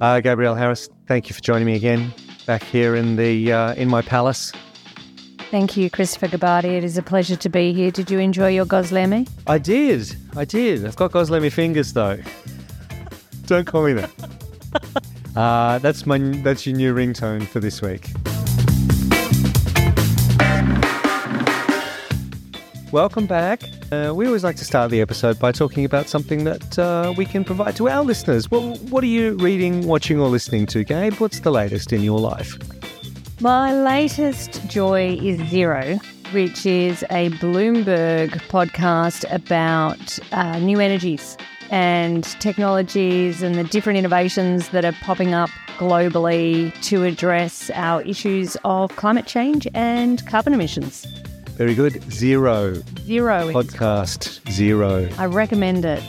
Uh, Gabrielle Harris, thank you for joining me again back here in the uh, in my palace. Thank you, Christopher Gabbardi. It is a pleasure to be here. Did you enjoy your gozleme? I did, I did. I've got gozleme fingers though. Don't call me that. uh, that's my that's your new ringtone for this week. Welcome back. Uh, we always like to start the episode by talking about something that uh, we can provide to our listeners. What, what are you reading, watching, or listening to, Gabe? What's the latest in your life? My latest joy is Zero, which is a Bloomberg podcast about uh, new energies and technologies and the different innovations that are popping up globally to address our issues of climate change and carbon emissions. Very good. Zero. Zero. Podcast Zero. I recommend it.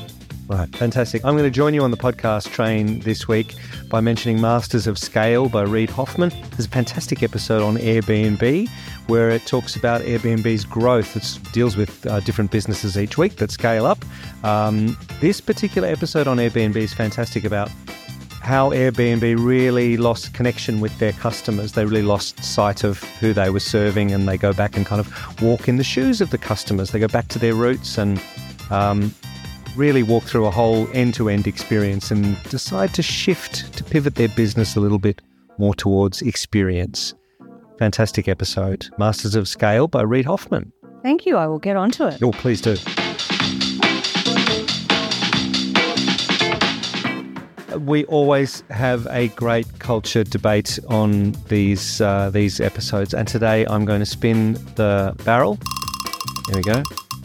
Right, fantastic. I'm going to join you on the podcast train this week by mentioning Masters of Scale by Reid Hoffman. There's a fantastic episode on Airbnb where it talks about Airbnb's growth. It deals with uh, different businesses each week that scale up. Um, this particular episode on Airbnb is fantastic about how Airbnb really lost connection with their customers. They really lost sight of who they were serving, and they go back and kind of walk in the shoes of the customers. They go back to their roots and um, really walk through a whole end to end experience and decide to shift, to pivot their business a little bit more towards experience. Fantastic episode. Masters of Scale by Reid Hoffman. Thank you. I will get onto it. Oh, please do. We always have a great culture debate on these uh, these episodes, and today I'm going to spin the barrel. There we go.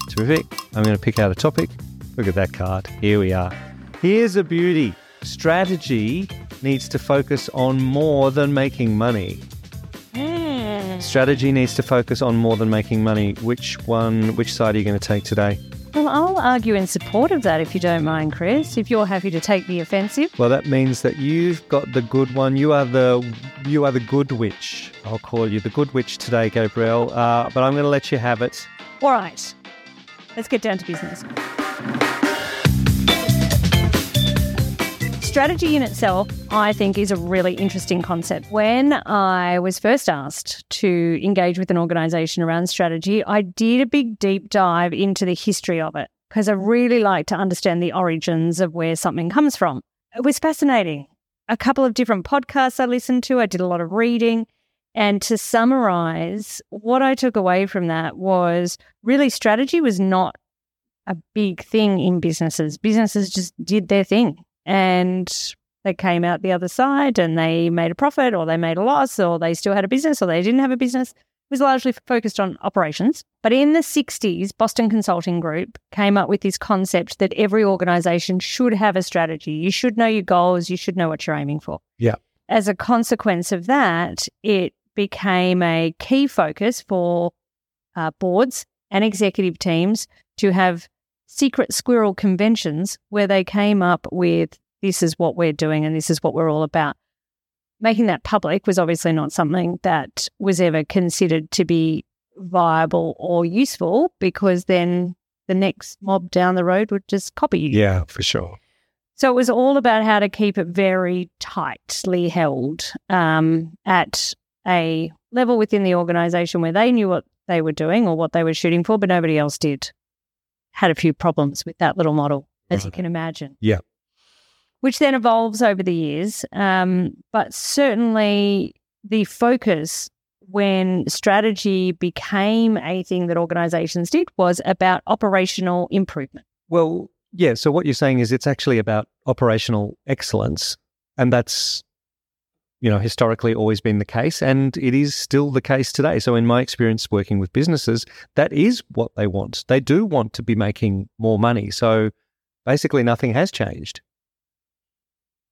Terrific. I'm going to pick out a topic. Look at that card. Here we are. Here's a beauty. Strategy needs to focus on more than making money. Mm. Strategy needs to focus on more than making money. Which one? Which side are you going to take today? Well, I'll argue in support of that if you don't mind, Chris. If you're happy to take the offensive. Well, that means that you've got the good one. You are the you are the good witch. I'll call you the good witch today, Gabrielle. Uh, but I'm going to let you have it. All right. Let's get down to business. Strategy in itself, I think, is a really interesting concept. When I was first asked to engage with an organization around strategy, I did a big deep dive into the history of it because I really like to understand the origins of where something comes from. It was fascinating. A couple of different podcasts I listened to, I did a lot of reading. And to summarize, what I took away from that was really strategy was not a big thing in businesses. Businesses just did their thing and they came out the other side and they made a profit or they made a loss or they still had a business or they didn't have a business. It was largely focused on operations. But in the 60s, Boston Consulting Group came up with this concept that every organization should have a strategy. You should know your goals, you should know what you're aiming for. Yeah. As a consequence of that, it became a key focus for uh, boards and executive teams to have secret squirrel conventions where they came up with this is what we're doing and this is what we're all about. Making that public was obviously not something that was ever considered to be viable or useful because then the next mob down the road would just copy you. Yeah, for sure. So it was all about how to keep it very tightly held um, at a level within the organization where they knew what they were doing or what they were shooting for, but nobody else did had a few problems with that little model, as right. you can imagine. Yeah. Which then evolves over the years. Um, but certainly the focus when strategy became a thing that organizations did was about operational improvement. Well, yeah. So what you're saying is it's actually about operational excellence. And that's you know, historically always been the case, and it is still the case today. So, in my experience working with businesses, that is what they want. They do want to be making more money. So, basically, nothing has changed.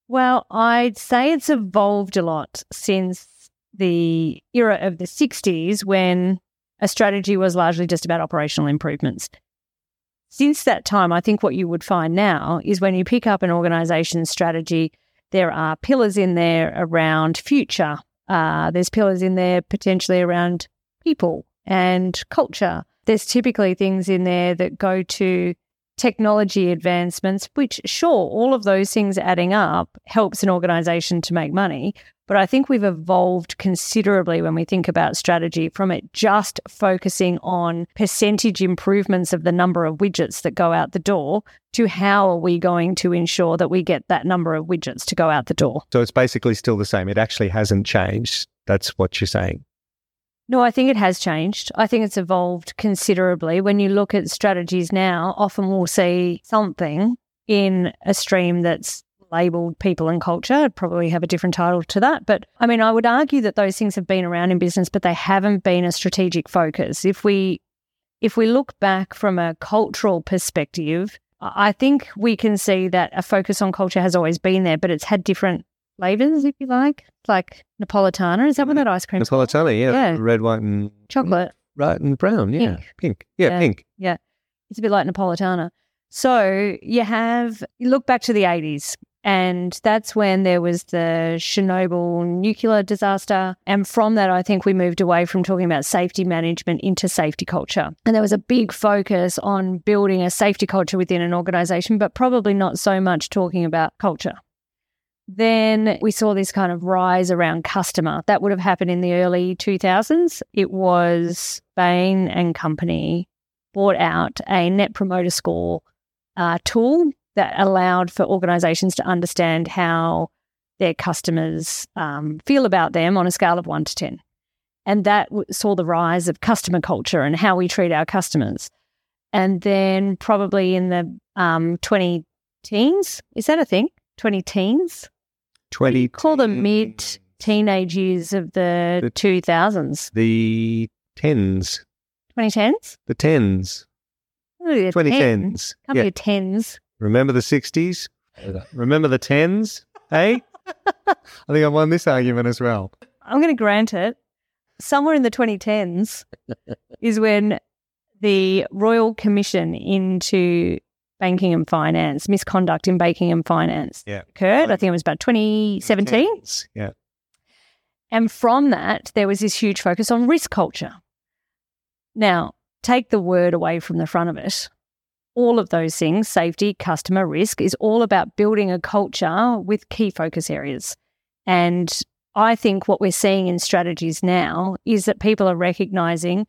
Well, I'd say it's evolved a lot since the era of the 60s when a strategy was largely just about operational improvements. Since that time, I think what you would find now is when you pick up an organization's strategy, there are pillars in there around future. Uh, there's pillars in there potentially around people and culture. There's typically things in there that go to technology advancements, which, sure, all of those things adding up helps an organization to make money. But I think we've evolved considerably when we think about strategy from it just focusing on percentage improvements of the number of widgets that go out the door to how are we going to ensure that we get that number of widgets to go out the door. So it's basically still the same. It actually hasn't changed. That's what you're saying. No, I think it has changed. I think it's evolved considerably. When you look at strategies now, often we'll see something in a stream that's labeled people and culture. I'd probably have a different title to that. But I mean, I would argue that those things have been around in business, but they haven't been a strategic focus. If we if we look back from a cultural perspective, I think we can see that a focus on culture has always been there, but it's had different flavors, if you like. like Napolitana. Is that what that ice cream? Napolitana, yeah. yeah. Red, white, and chocolate. Right and brown, yeah. Pink. pink. Yeah, yeah, pink. Yeah. It's a bit like Napolitana. So you have, you look back to the 80s, and that's when there was the Chernobyl nuclear disaster. And from that, I think we moved away from talking about safety management into safety culture. And there was a big focus on building a safety culture within an organization, but probably not so much talking about culture. Then we saw this kind of rise around customer. That would have happened in the early 2000s. It was Bain and Company bought out a net promoter score uh, tool that allowed for organizations to understand how their customers um, feel about them on a scale of one to 10. And that w- saw the rise of customer culture and how we treat our customers. And then, probably in the um, 20 teens, is that a thing? 20 teens? 20. Call them mid teenage years of the, the 2000s. The tens. 2010s? The tens. Oh, 2010s. Can't yeah. be tens. Remember the 60s? Remember the 10s? Hey? I think I won this argument as well. I'm going to grant it. Somewhere in the 2010s is when the Royal Commission into banking and finance, misconduct in banking and finance yeah. occurred. I think it was about 2017. Yeah. And from that, there was this huge focus on risk culture. Now, take the word away from the front of it all of those things safety, customer risk is all about building a culture with key focus areas. And I think what we're seeing in strategies now is that people are recognizing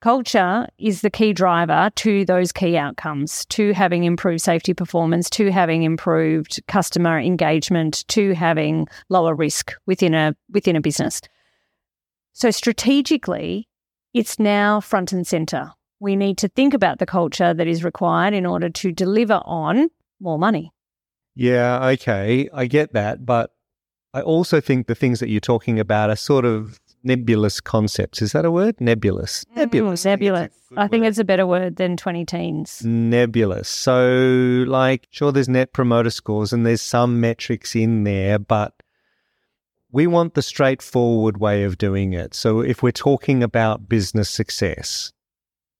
culture is the key driver to those key outcomes, to having improved safety performance, to having improved customer engagement, to having lower risk within a within a business. So strategically, it's now front and center we need to think about the culture that is required in order to deliver on more money. Yeah, okay, I get that. But I also think the things that you're talking about are sort of nebulous concepts. Is that a word? Nebulous. Mm, nebulous. nebulous. I, I think it's a better word than 20 teens. Nebulous. So, like, sure, there's net promoter scores and there's some metrics in there, but we want the straightforward way of doing it. So, if we're talking about business success,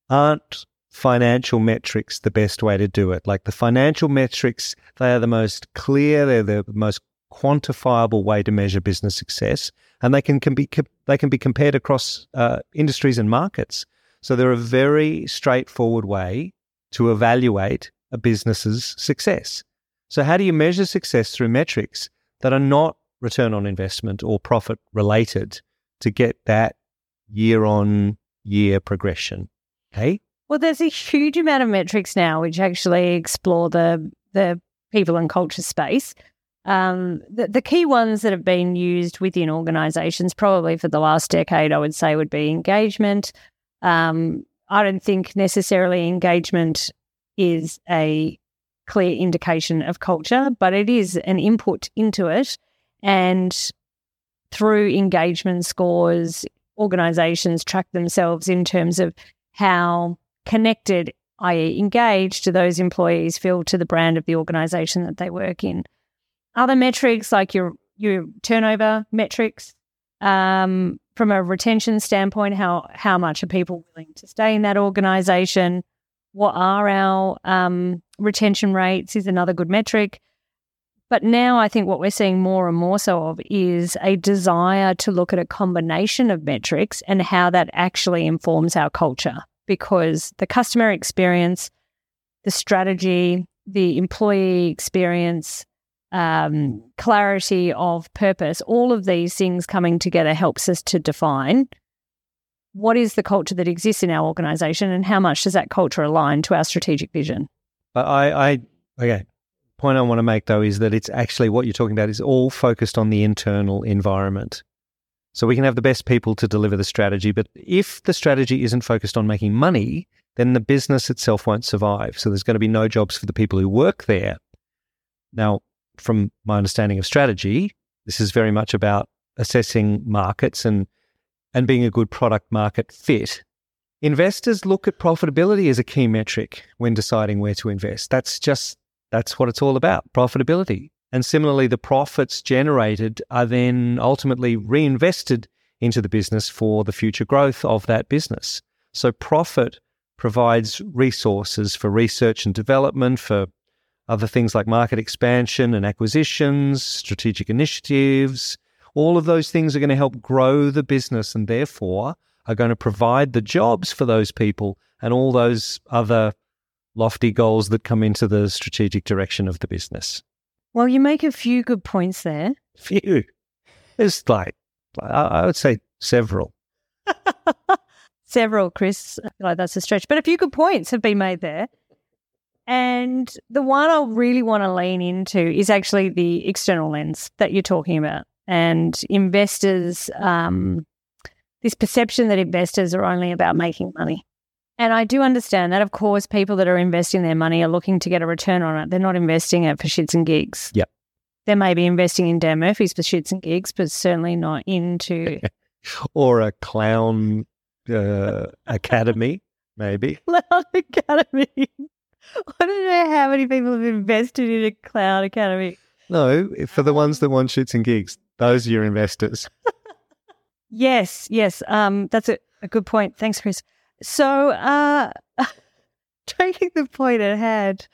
aren't financial metrics the best way to do it? Like the financial metrics, they are the most clear, they're the most quantifiable way to measure business success, and they can, can be they can be compared across uh, industries and markets. So they're a very straightforward way to evaluate a business's success. So how do you measure success through metrics that are not return on investment or profit related to get that year on year progression? Okay. Well, there's a huge amount of metrics now which actually explore the the people and culture space. Um, the, the key ones that have been used within organizations, probably for the last decade, I would say, would be engagement. Um, I don't think necessarily engagement is a clear indication of culture, but it is an input into it. And through engagement scores, organizations track themselves in terms of how connected, i.e., engaged, do those employees feel to the brand of the organization that they work in. Other metrics like your your turnover metrics, um, from a retention standpoint, how how much are people willing to stay in that organization? What are our um, retention rates? Is another good metric. But now I think what we're seeing more and more so of is a desire to look at a combination of metrics and how that actually informs our culture because the customer experience the strategy, the employee experience, um, clarity of purpose, all of these things coming together helps us to define what is the culture that exists in our organization and how much does that culture align to our strategic vision? I, I okay. Point I want to make though is that it's actually what you're talking about is all focused on the internal environment. So we can have the best people to deliver the strategy, but if the strategy isn't focused on making money, then the business itself won't survive. So there's going to be no jobs for the people who work there. Now, from my understanding of strategy, this is very much about assessing markets and and being a good product market fit. Investors look at profitability as a key metric when deciding where to invest. That's just that's what it's all about, profitability. And similarly, the profits generated are then ultimately reinvested into the business for the future growth of that business. So profit provides resources for research and development, for other things like market expansion and acquisitions, strategic initiatives. All of those things are going to help grow the business and therefore are going to provide the jobs for those people and all those other lofty goals that come into the strategic direction of the business. Well, you make a few good points there. Few. It's like, I would say several. several, Chris. Like that's a stretch, but a few good points have been made there. And the one I really want to lean into is actually the external lens that you're talking about. And investors, um, this perception that investors are only about making money. And I do understand that, of course, people that are investing their money are looking to get a return on it. They're not investing it for shits and gigs. Yep. They may be investing in Dan Murphy's for shits and gigs, but certainly not into. or a clown uh, academy, maybe. Clown academy. I don't know how many people have invested in a cloud academy. No, for the ones that want shits and gigs, those are your investors. yes, yes. Um, that's a, a good point. Thanks, Chris. So, uh, taking the point at hand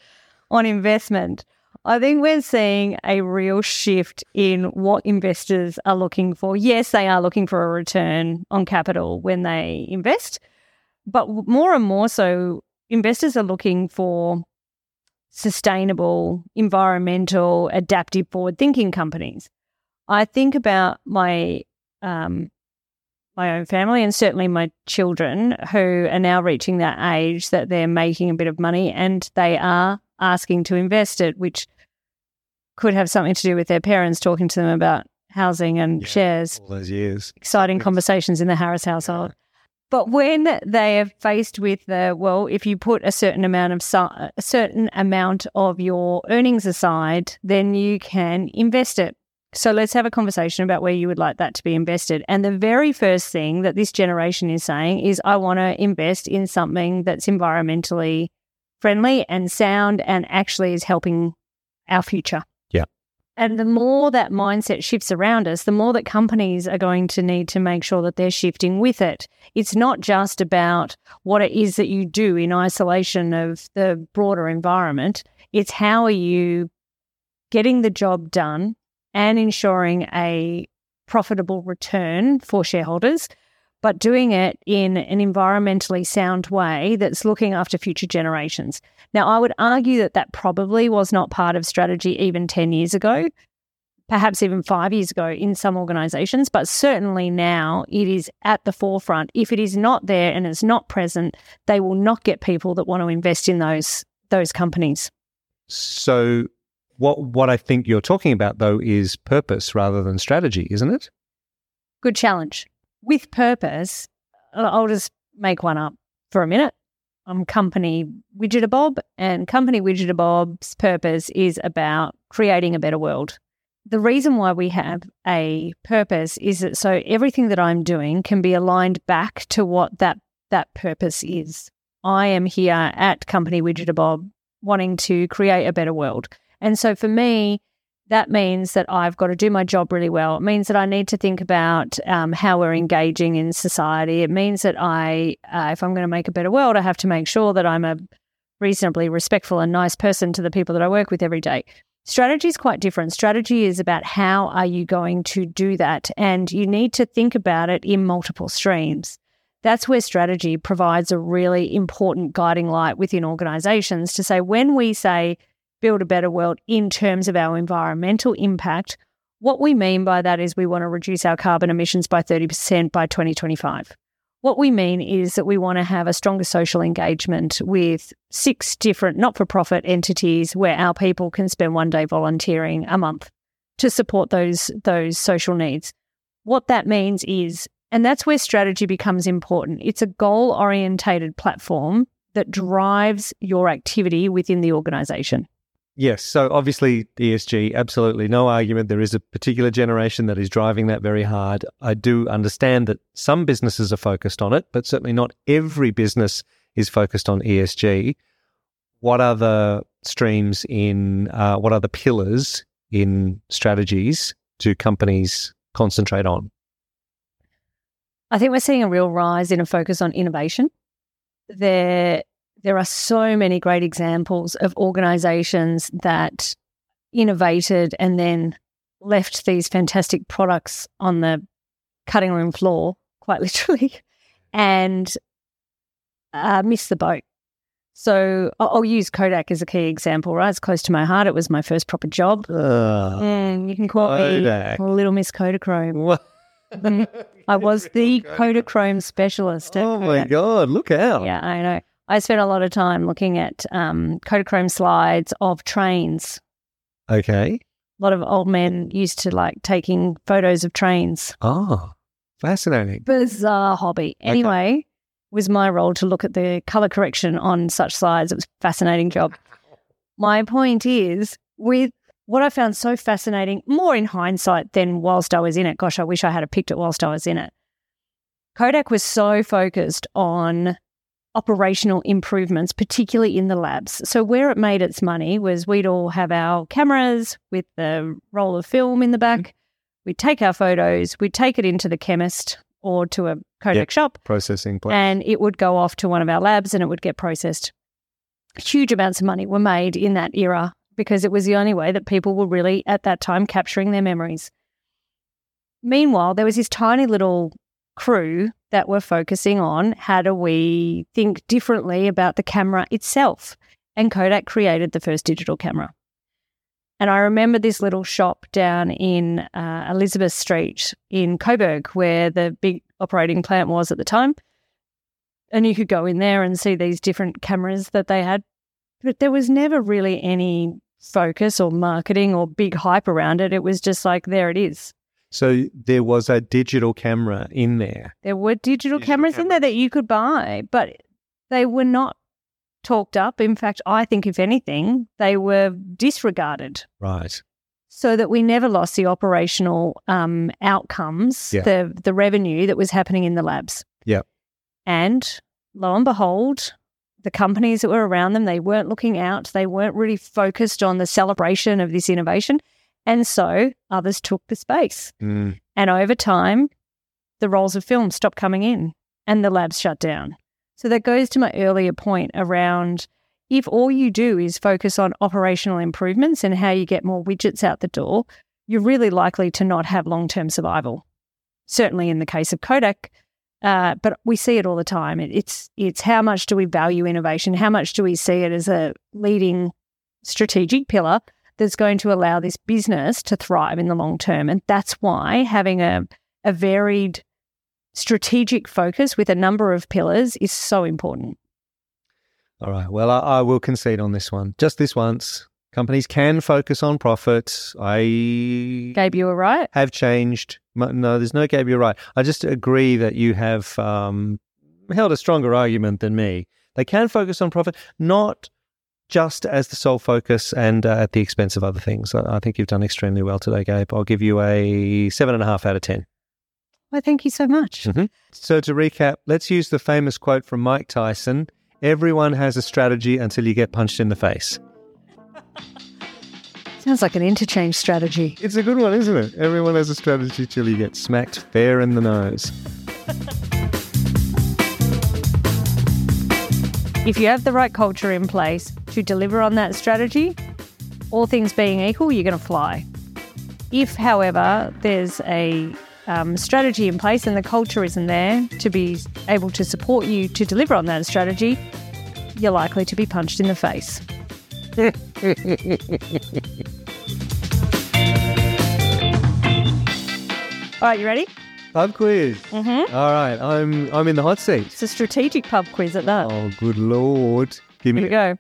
on investment, I think we're seeing a real shift in what investors are looking for. Yes, they are looking for a return on capital when they invest, but more and more so, investors are looking for sustainable, environmental, adaptive, forward thinking companies. I think about my um, my own family and certainly my children who are now reaching that age that they're making a bit of money and they are asking to invest it, which could have something to do with their parents talking to them about housing and yeah, shares. All those years. Exciting conversations in the Harris household. Yeah. But when they are faced with the well, if you put a certain amount of a certain amount of your earnings aside, then you can invest it. So let's have a conversation about where you would like that to be invested. And the very first thing that this generation is saying is, I want to invest in something that's environmentally friendly and sound and actually is helping our future. And the more that mindset shifts around us, the more that companies are going to need to make sure that they're shifting with it. It's not just about what it is that you do in isolation of the broader environment. It's how are you getting the job done and ensuring a profitable return for shareholders but doing it in an environmentally sound way that's looking after future generations. Now, I would argue that that probably was not part of strategy even 10 years ago, perhaps even five years ago in some organizations, but certainly now it is at the forefront. If it is not there and it's not present, they will not get people that want to invest in those those companies. So what what I think you're talking about though is purpose rather than strategy, isn't it? Good challenge with purpose, I'll just make one up for a minute. I'm Company Widgetabob, and Company Widgetabob's purpose is about creating a better world. The reason why we have a purpose is that so everything that I'm doing can be aligned back to what that that purpose is. I am here at Company Widgetabob wanting to create a better world. And so for me, that means that I've got to do my job really well. It means that I need to think about um, how we're engaging in society. It means that I, uh, if I'm going to make a better world, I have to make sure that I'm a reasonably respectful and nice person to the people that I work with every day. Strategy is quite different. Strategy is about how are you going to do that? And you need to think about it in multiple streams. That's where strategy provides a really important guiding light within organizations to say when we say build a better world in terms of our environmental impact, what we mean by that is we want to reduce our carbon emissions by 30% by 2025. What we mean is that we want to have a stronger social engagement with six different not for profit entities where our people can spend one day volunteering a month to support those, those social needs. What that means is, and that's where strategy becomes important, it's a goal orientated platform that drives your activity within the organization. Yes. So obviously, ESG, absolutely no argument. There is a particular generation that is driving that very hard. I do understand that some businesses are focused on it, but certainly not every business is focused on ESG. What are the streams in, uh, what are the pillars in strategies do companies concentrate on? I think we're seeing a real rise in a focus on innovation. There there are so many great examples of organizations that innovated and then left these fantastic products on the cutting room floor, quite literally, and uh, missed the boat. So I'll use Kodak as a key example, right? It's close to my heart. It was my first proper job. Uh, mm, you can call Kodak. me Little Miss Kodachrome. What? I was the Kodachrome specialist. Oh my God, look out. Yeah, I know. I spent a lot of time looking at um, Kodachrome slides of trains. Okay. A lot of old men used to like taking photos of trains. Oh, fascinating. Bizarre hobby. Anyway, okay. was my role to look at the color correction on such slides. It was a fascinating job. My point is, with what I found so fascinating, more in hindsight than whilst I was in it, gosh, I wish I had picked it whilst I was in it. Kodak was so focused on operational improvements, particularly in the labs. So, where it made its money was we'd all have our cameras with the roll of film in the back. Mm-hmm. We'd take our photos, we'd take it into the chemist or to a Kodak yep. shop. Processing place. And it would go off to one of our labs and it would get processed. Huge amounts of money were made in that era because it was the only way that people were really, at that time, capturing their memories. Meanwhile, there was this tiny little crew that were focusing on how do we think differently about the camera itself. And Kodak created the first digital camera. And I remember this little shop down in uh, Elizabeth Street in Coburg, where the big operating plant was at the time. And you could go in there and see these different cameras that they had. But there was never really any focus or marketing or big hype around it. It was just like, there it is. So there was a digital camera in there. There were digital, digital cameras camera. in there that you could buy, but they were not talked up. In fact, I think if anything, they were disregarded. Right. So that we never lost the operational um, outcomes, yeah. the the revenue that was happening in the labs. Yeah. And lo and behold, the companies that were around them, they weren't looking out. They weren't really focused on the celebration of this innovation. And so others took the space. Mm. And over time, the rolls of film stopped coming in and the labs shut down. So that goes to my earlier point around if all you do is focus on operational improvements and how you get more widgets out the door, you're really likely to not have long term survival. Certainly in the case of Kodak, uh, but we see it all the time. It, it's it's how much do we value innovation? How much do we see it as a leading strategic pillar that's going to allow this business to thrive in the long term. And that's why having a, a varied strategic focus with a number of pillars is so important. All right. Well, I, I will concede on this one. Just this once. Companies can focus on profits. I gave you a right. Have changed. No, there's no gave you a right. I just agree that you have um, held a stronger argument than me. They can focus on profit, not just as the sole focus and uh, at the expense of other things. I, I, think you've done extremely well today, Gabe. I'll give you a seven and a half out of 10. Well, thank you so much. Mm-hmm. So, to recap, let's use the famous quote from Mike Tyson Everyone has a strategy until you get punched in the face. Sounds like an interchange strategy. It's a good one, isn't it? Everyone has a strategy till you get smacked fair in the nose. If you have the right culture in place to deliver on that strategy, all things being equal, you're going to fly. If, however, there's a um, strategy in place and the culture isn't there to be able to support you to deliver on that strategy, you're likely to be punched in the face. All right, you ready? Pub quiz. Mm-hmm. All right, I'm I'm in the hot seat. It's a strategic pub quiz at that. Oh, good lord! Give Here we me. go.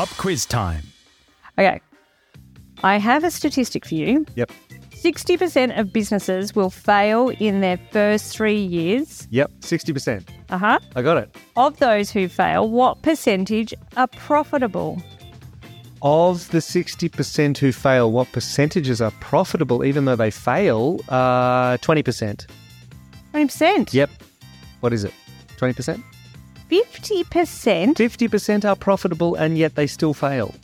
Pub quiz time. Okay. I have a statistic for you. Yep. 60% of businesses will fail in their first three years. Yep. Sixty percent. Uh huh. I got it. Of those who fail, what percentage are profitable? Of the sixty percent who fail, what percentages are profitable even though they fail? Uh, twenty percent. 20%. Yep. What is it? Twenty percent. 50% Fifty percent are profitable and yet they still fail.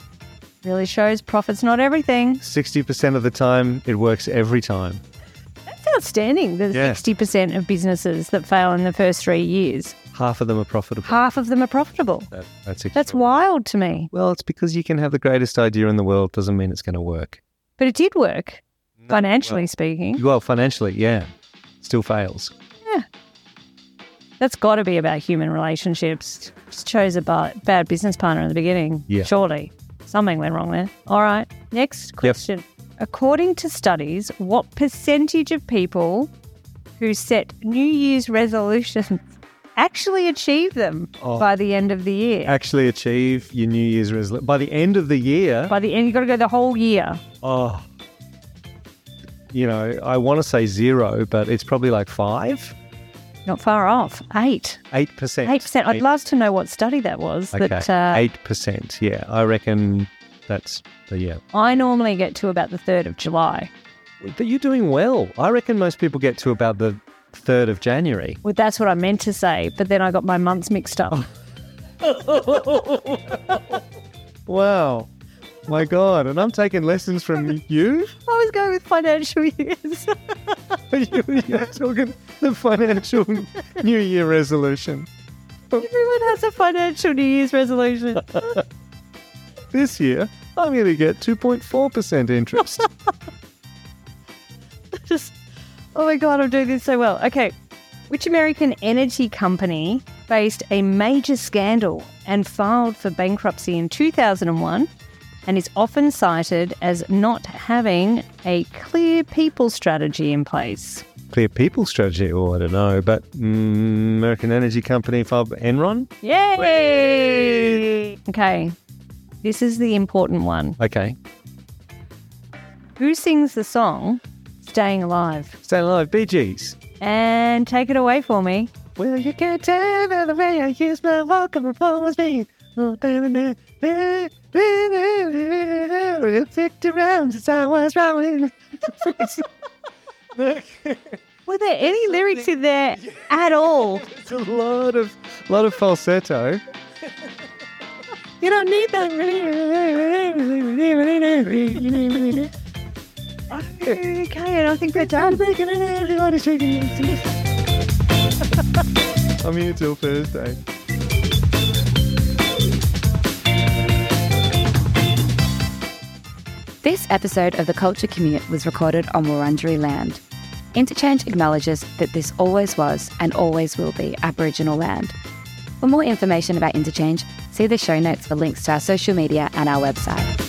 really shows profit's not everything. Sixty percent of the time, it works every time. That's outstanding. There's Yeah. 60% of businesses that fail in the first three years. Half of them are profitable. Half of them are profitable. That, that's That's wild to me. Well, it's because you can have the greatest idea in the world doesn't mean it's going to work. But it did work, financially well- speaking. Well, financially, yeah, still fails. That's got to be about human relationships. Just chose a ba- bad business partner in the beginning. Yeah. Surely. Something went wrong there. All right. Next question. According to studies, what percentage of people who set New Year's resolutions actually achieve them Oh. by the end of the year? Actually, achieve your New Year's resolution by the end of the year. By the end, you've got to go the whole year. oh, you know, I want to say zero, but it's probably like five, Not far off. Eight. eight percent. Eight percent. I'd love to know what study that was. Okay, That uh, eight percent. Yeah, I reckon that's the yeah. I normally get to about the 3rd of July. But you're doing well. I reckon most people get to about the third of January. Well, that's what I meant to say, but then I got my months mixed up. Wow. My God, and I'm taking lessons from you. I was going with financial years. You're talking the financial New Year resolution. Everyone has a financial New Year's resolution. This year, I'm going to get 2.4% interest. Just, oh my God, I'm doing this so well. Okay. Which American energy company faced a major scandal and filed for bankruptcy in 2001 and is often cited as not having a clear people strategy in place? Clear people strategy? Oh, I don't know. But mm, American Energy Company, Fub Enron? Yay! Okay. This is the important one. Okay. Who sings the song Staying Alive? Staying alive, Bee Gees. And take it away for me. Well, you can't tell by the way I use my vocal performance. Picked around since I was wrong. Were there any lyrics in there at all? It's a lot of, lot of falsetto. You don't need that. Okay, and I think we're done. I'm here till Thursday. This episode of The Culture Commute was recorded on Wurundjeri land. Interchange acknowledges that this always was and always will be Aboriginal land. For more information about Interchange, see the show notes for links to our social media and our website.